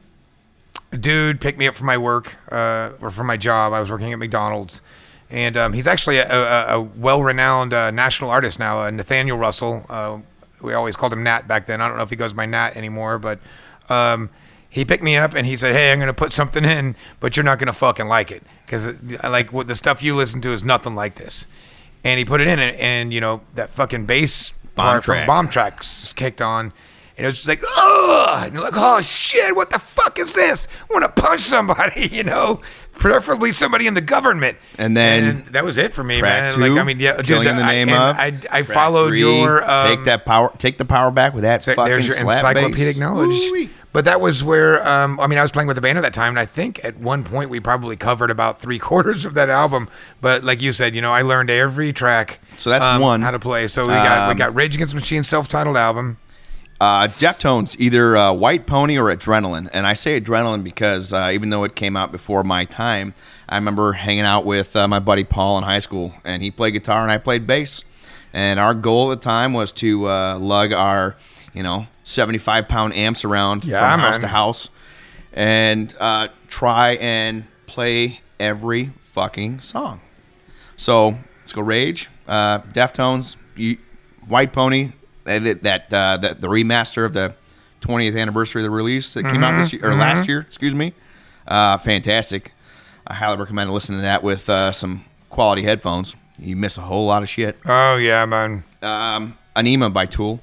a dude picked me up from my work uh, or from my job. I was working at McDonald's, and um, he's actually a, a, a well-renowned uh, national artist now, uh, Nathaniel Russell. Uh, we always called him Nat back then. I don't know if he goes by Nat anymore, but um, he picked me up and he said, "Hey, I'm going to put something in, but you're not going to fucking like it because like what the stuff you listen to is nothing like this." And he put it in, and, and you know that fucking bass Bomb part from track. Bomb Tracks kicked on. And it was just like, ugh! And you're like, oh shit, what the fuck is this? I want to punch somebody, you know? Preferably somebody in the government. And then And that was it for me, man. two, like, I mean, yeah, dude, the- the name and of. I, I followed three, your. Um, take that power. Take the power back with that so fucking there's your slap encyclopedic bass. knowledge. Woo-wee. But that was where, um, I mean, I was playing with the band at that time, and I think at one point we probably covered about three quarters of that album. But like you said, you know, I learned every track. So that's um, one. how to play. So we got we Um, got Rage Against the Machine self-titled album. Uh, Deftones, either uh, White Pony or Adrenaline. And I say Adrenaline because uh, even though it came out before my time, I remember hanging out with uh, my buddy Paul in high school, and he played guitar and I played bass. And our goal at the time was to uh, lug our, you know, 75 pound amps around Yeah, from house to house and uh, try and play every fucking song. So let's go Rage, uh, Deftones, White Pony, that that, uh, that the remaster of the 20th anniversary of the release that came out this year or last year, excuse me. Uh, fantastic. I highly recommend listening to that with uh, some quality headphones. You miss a whole lot of shit. Oh yeah, man. Um, Anima by Tool.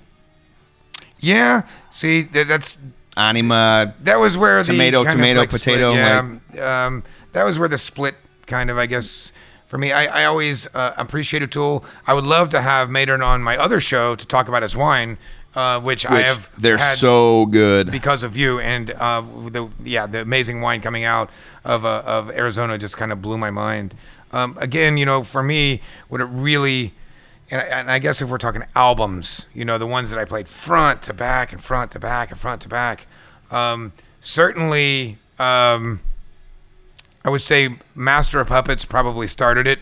Yeah. See, that, that's Anima. that was where the Tomato, tomato, like, split- potato, yeah, um, that was where the split kind of, I guess, for me. I, I always uh, appreciated Tool. I would love to have Maynard on my other show to talk about his wine, uh, which, I have. they're had so good. because of you and uh, the yeah the amazing wine coming out of uh, of Arizona just kind of blew my mind. Um, again, you know, for me, what it really and I, and I guess if we're talking albums, you know, the ones that I played front to back and front to back and front to back, um, certainly um, I would say Master of Puppets probably started it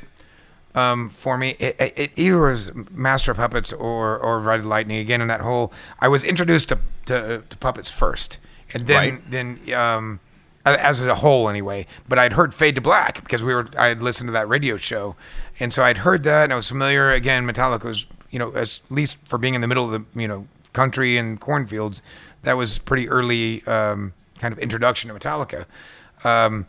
um, for me. It, it, it either was Master of Puppets or or Ride the Lightning. Again, in that whole, I was introduced to to, to puppets first, and then Right. then um, as a whole anyway. But I'd heard Fade to Black because we were I had listened to that radio show, and so I'd heard that and I was familiar. Again, Metallica was you know at least for being in the middle of the you know country and cornfields, that was pretty early um, kind of introduction to Metallica. Um,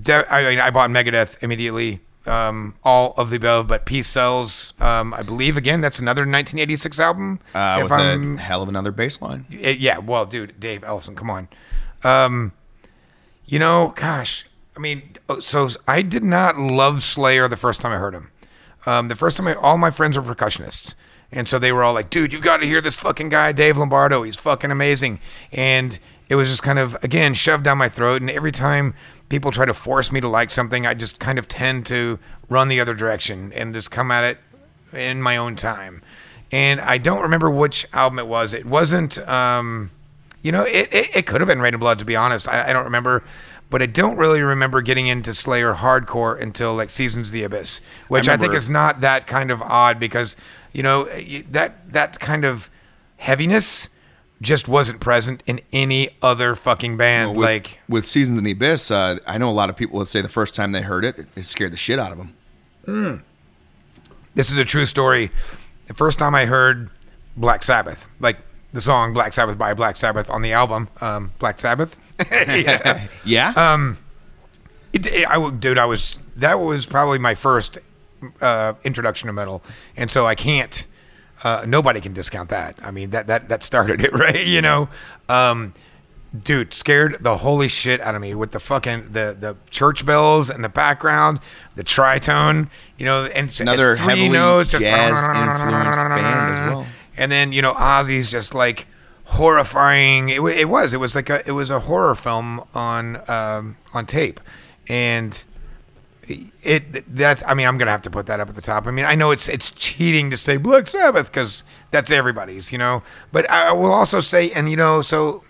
De- I, mean, I bought Megadeth immediately. Um, all of the above, but Peace Sells. Um, I believe again that's another 1986 album. uh, if with I'm a hell of another bass line. uh, yeah, well, dude, Dave Ellefson, come on. Um, you know, gosh, I mean, oh, so I did not love Slayer the first time I heard him. Um, the first time, I, all my friends were percussionists, and so they were all like, "Dude, you got to hear this fucking guy, Dave Lombardo. He's fucking amazing." And it was just kind of again shoved down my throat. And every time people try to force me to like something, I just kind of tend to run the other direction and just come at it in my own time. And I don't remember which album it was. It wasn't. Um, you know, it, it, it could have been Reign of Blood, to be honest. I, I don't remember. But I don't really remember getting into Slayer hardcore until like Seasons of the Abyss, which I, think is not that kind of odd because, you know, that that kind of heaviness just wasn't present in any other fucking band. With, like, with Seasons in the Abyss, uh, I know a lot of people would say the first time they heard it, it scared the shit out of them. this is a true story. The first time I heard Black Sabbath, like the song Black Sabbath by Black Sabbath on the album, um, Black Sabbath. yeah. Yeah. Um, It, it- I would, dude, I was that was probably my first uh, introduction to metal, and so I can't. Uh, nobody can discount that. I mean, that that that started it, right? You know, um, dude, scared the holy shit out of me with the fucking the the church bells in the background, the tritone, you know, and it's, Another it's three heavily notes, just jazz-influenced band as well. and then you know Ozzy's just like horrifying. It, it was. It was like a. It was a horror film on um, on tape, and it that. I mean, I'm gonna have to put that up at the top. I mean, I know it's it's cheating to say Black Sabbath because that's everybody's, you know. But I will also say, and you know, so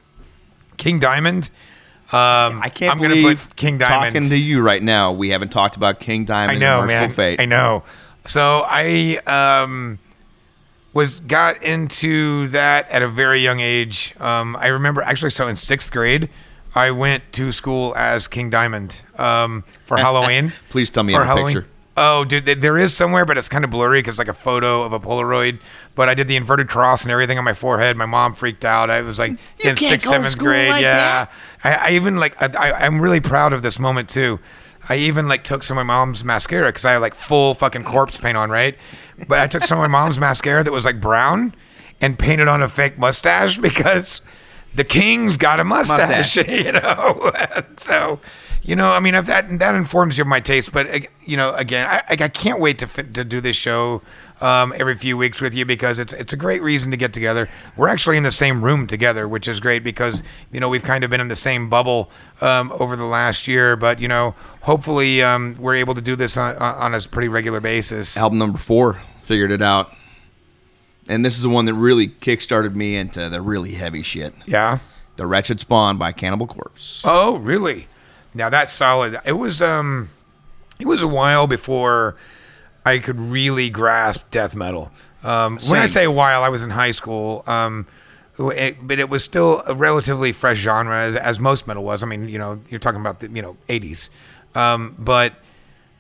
King Diamond. Um, I can't I'm gonna believe put King Diamond. talking to you right now. We haven't talked about King Diamond. I know, man. Fate. I know. So I um, was got into that at a very young age. Um, I remember actually. So in sixth grade, I went to school as King Diamond um, for Halloween. Please tell me for you have a picture. Oh, dude, there is somewhere, but it's kind of blurry because like a photo of a Polaroid. But I did the inverted cross and everything on my forehead. My mom freaked out. I was like in sixth, seventh grade. like yeah, I, I even like I, I, I'm really proud of this moment too. I even like took some of my mom's mascara because I had like full fucking corpse paint on, right? But I took some of my mom's mascara that was like brown and painted on a fake mustache because the king's got a mustache, you know. so, you know, I mean, if that that informs you of my taste, but you know, again, I, I can't wait to to do this show um, every few weeks with you because it's it's a great reason to get together. We're actually in the same room together, which is great because you know we've kind of been in the same bubble um, over the last year, but you know, hopefully um, we're able to do this on, on a pretty regular basis. Album number four, figured it out. And this is the one that really kickstarted me into the really heavy shit. Yeah. The Wretched Spawn by Cannibal Corpse. Oh, really? Now that's solid. It was um, it was a while before I could really grasp death metal. Um, when I say a while, I was in high school. Um, it, but it was still a relatively fresh genre, as, as most metal was. I mean, you know, you're talking about the you know 80s, um, but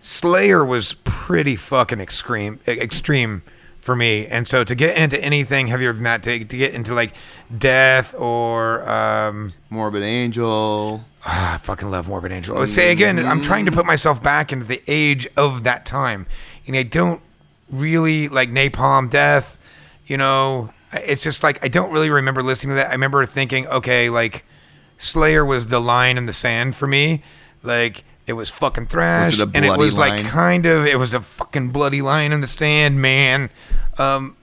Slayer was pretty fucking extreme, extreme for me. And so to get into anything heavier than that, to, to get into like death or um, Morbid Angel. Ah, I fucking love Morbid Angel. I would say again, I'm trying to put myself back into the age of that time, and I don't really like Napalm Death. You know, it's just like I don't really remember listening to that. I remember thinking, okay, like Slayer was the line in the sand for me. Like It was fucking thrash, Was it and it was like kind of it was a fucking bloody line in the stand, man. Um,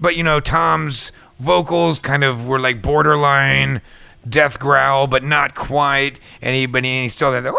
but you know, Tom's vocals kind of were like borderline death growl, but not quite. And he, but he still had the.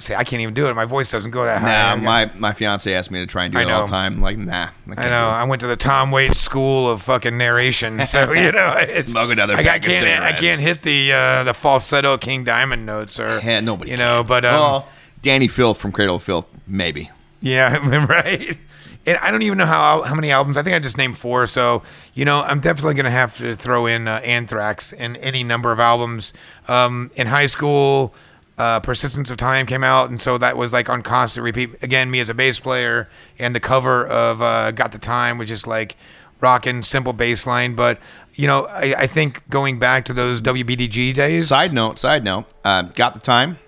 See, I can't even do it. My voice doesn't go that high. Nah, my my fiance asked me to try and do I it all the time. I'm like, nah. can't I know. I went to the Tom Waits School of fucking narration, so you know, it's, Smoke another I, I pack of can't. I cigarettes. can't hit the uh, the falsetto King Diamond notes or Yeah, nobody. You know, can. but um, well, Dani Filth from Cradle of Filth, maybe. Yeah, right. And I don't even know how how many albums. I think I just named four. So you know, I'm definitely gonna have to throw in uh, Anthrax in any number of albums. Um, in high school, uh, Persistence of Time came out, and so that was like on constant repeat. Again, me as a bass player, and the cover of uh, Got the Time was just like rocking simple bass line. But you know, I, I think going back to those WBDG days. Side note, side note. Uh, got the time.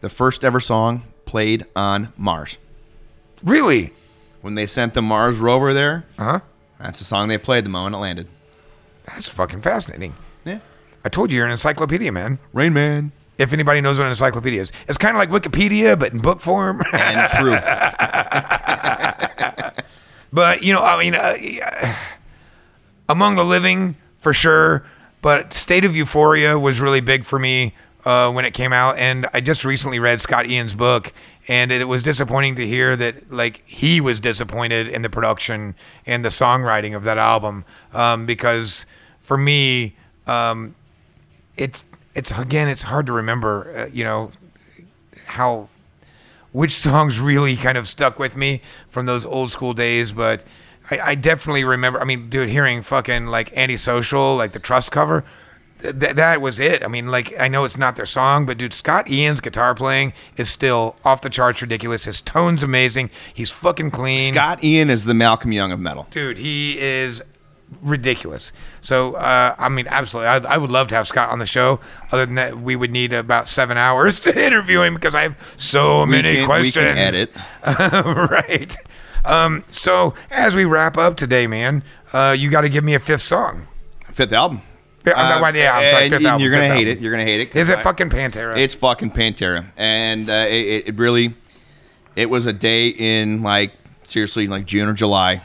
The first ever song played on Mars. really? When they sent the Mars rover there, Huh? that's the song they played the moment it landed. That's fucking fascinating. Yeah. I told you you're an encyclopedia, man. Rain Man. If anybody knows what an encyclopedia is. It's kind of like Wikipedia, but in book form. And true. but you know, I mean, uh, among the living for sure. But State of Euphoria was really big for me uh, when it came out, and I just recently read Scott Ian's book, and it was disappointing to hear that like he was disappointed in the production and the songwriting of that album um, because for me, um, it's it's again, it's hard to remember, uh, you know, how which songs really kind of stuck with me from those old school days, but I, I definitely remember. I mean, dude, hearing fucking like antisocial, like the Trust cover, th- that was it. I mean, like I know it's not their song, but dude, Scott Ian's guitar playing is still off the charts, ridiculous. His tone's amazing. He's fucking clean. Scott Ian is the Malcolm Young of metal. dude, he is ridiculous. So, uh, I mean, absolutely, I, I would love to have Scott on the show. Other than that, we would need about seven hours to interview him because I have so many can- we questions. can edit. right. Um, so, as we wrap up today, man, uh, you got to give me a fifth song. Fifth album. Yeah, I'm not- yeah, I'm sorry, fifth album, You're gonna hate album. it. You're gonna hate it. Is it I- fucking Pantera? It's fucking Pantera, and uh, it, it really, it was a day in like seriously like June or July,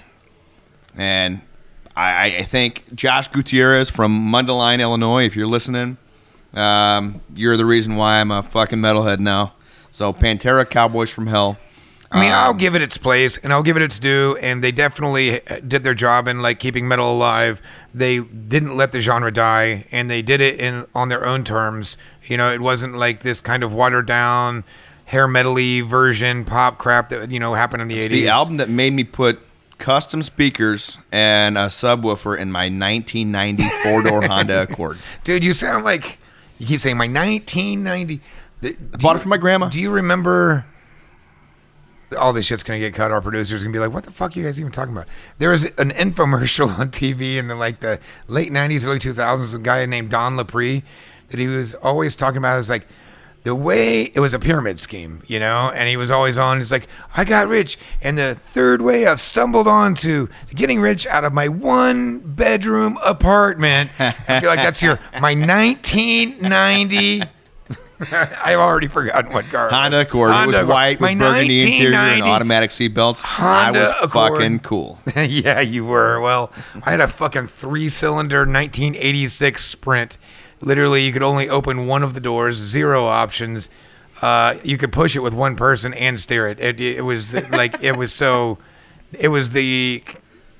and I, I think Josh Gutierrez from Mundelein, Illinois, if you're listening, um, you're the reason why I'm a fucking metalhead now. So Pantera, Cowboys from Hell. I mean, I'll Um, give it its place and I'll give it its due. And they definitely did their job in like keeping metal alive. They didn't let the genre die, and they did it in on their own terms. You know, it wasn't like this kind of watered down hair metally version pop crap that you know happened in the eighties. the album that made me put custom speakers and a subwoofer in my 1990 four door Honda Accord. dude. You sound like you keep saying my 1990. The, I bought it from my grandma. Do you remember? All this shit's gonna get cut. Our producers gonna be like, "What the fuck are you guys even talking about?" There was an infomercial on TV in the like the late '90s, early 2000s. A guy named Don Lapre that he was always talking about. Is like the way it was a pyramid scheme, you know. And he was always on. He's like, "I got rich, and the third way I've stumbled onto getting rich out of my one bedroom apartment." I feel like that's your my 1990. I've already forgotten what car. it was. Honda Accord. it was white with burgundy interior and automatic seatbelts. I Honda was Accord. fucking cool. yeah, you were. Well, I had a fucking three cylinder 1986 Sprint. Literally, you could only open one of the doors, zero options. Uh, you could push it with one person and steer it. It, it was like, it was so, it was the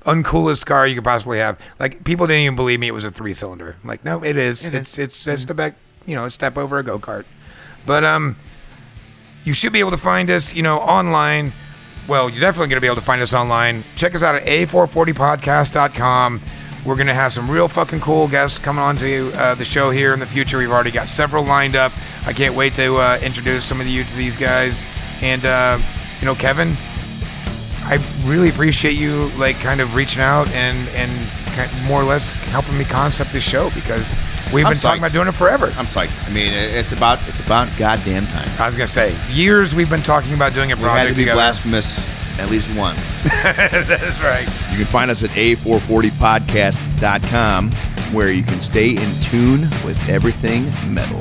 uncoolest car you could possibly have. Like, people didn't even believe me it was a three cylinder. Like, no, it is. it's, it's, it's the back, you know, a step over a go kart. But, um, you should be able to find us, you know, online. Well, you're definitely going to be able to find us online. Check us out at a440podcast.com. We're going to have some real fucking cool guests coming on to uh, the show here in the future. We've already got several lined up. I can't wait to uh, introduce some of you to these guys. And, uh, you know, Kevin, I really appreciate you, like, kind of reaching out and, and more or less helping me concept this show because we've I'm been talking about doing it forever. I'm psyched. I mean, it's about it's about goddamn time. I was to say, years we've been talking about doing a We had project to be together. blasphemous at least once. That's right. you can find us at a440podcast.com where you can stay in tune with everything metal.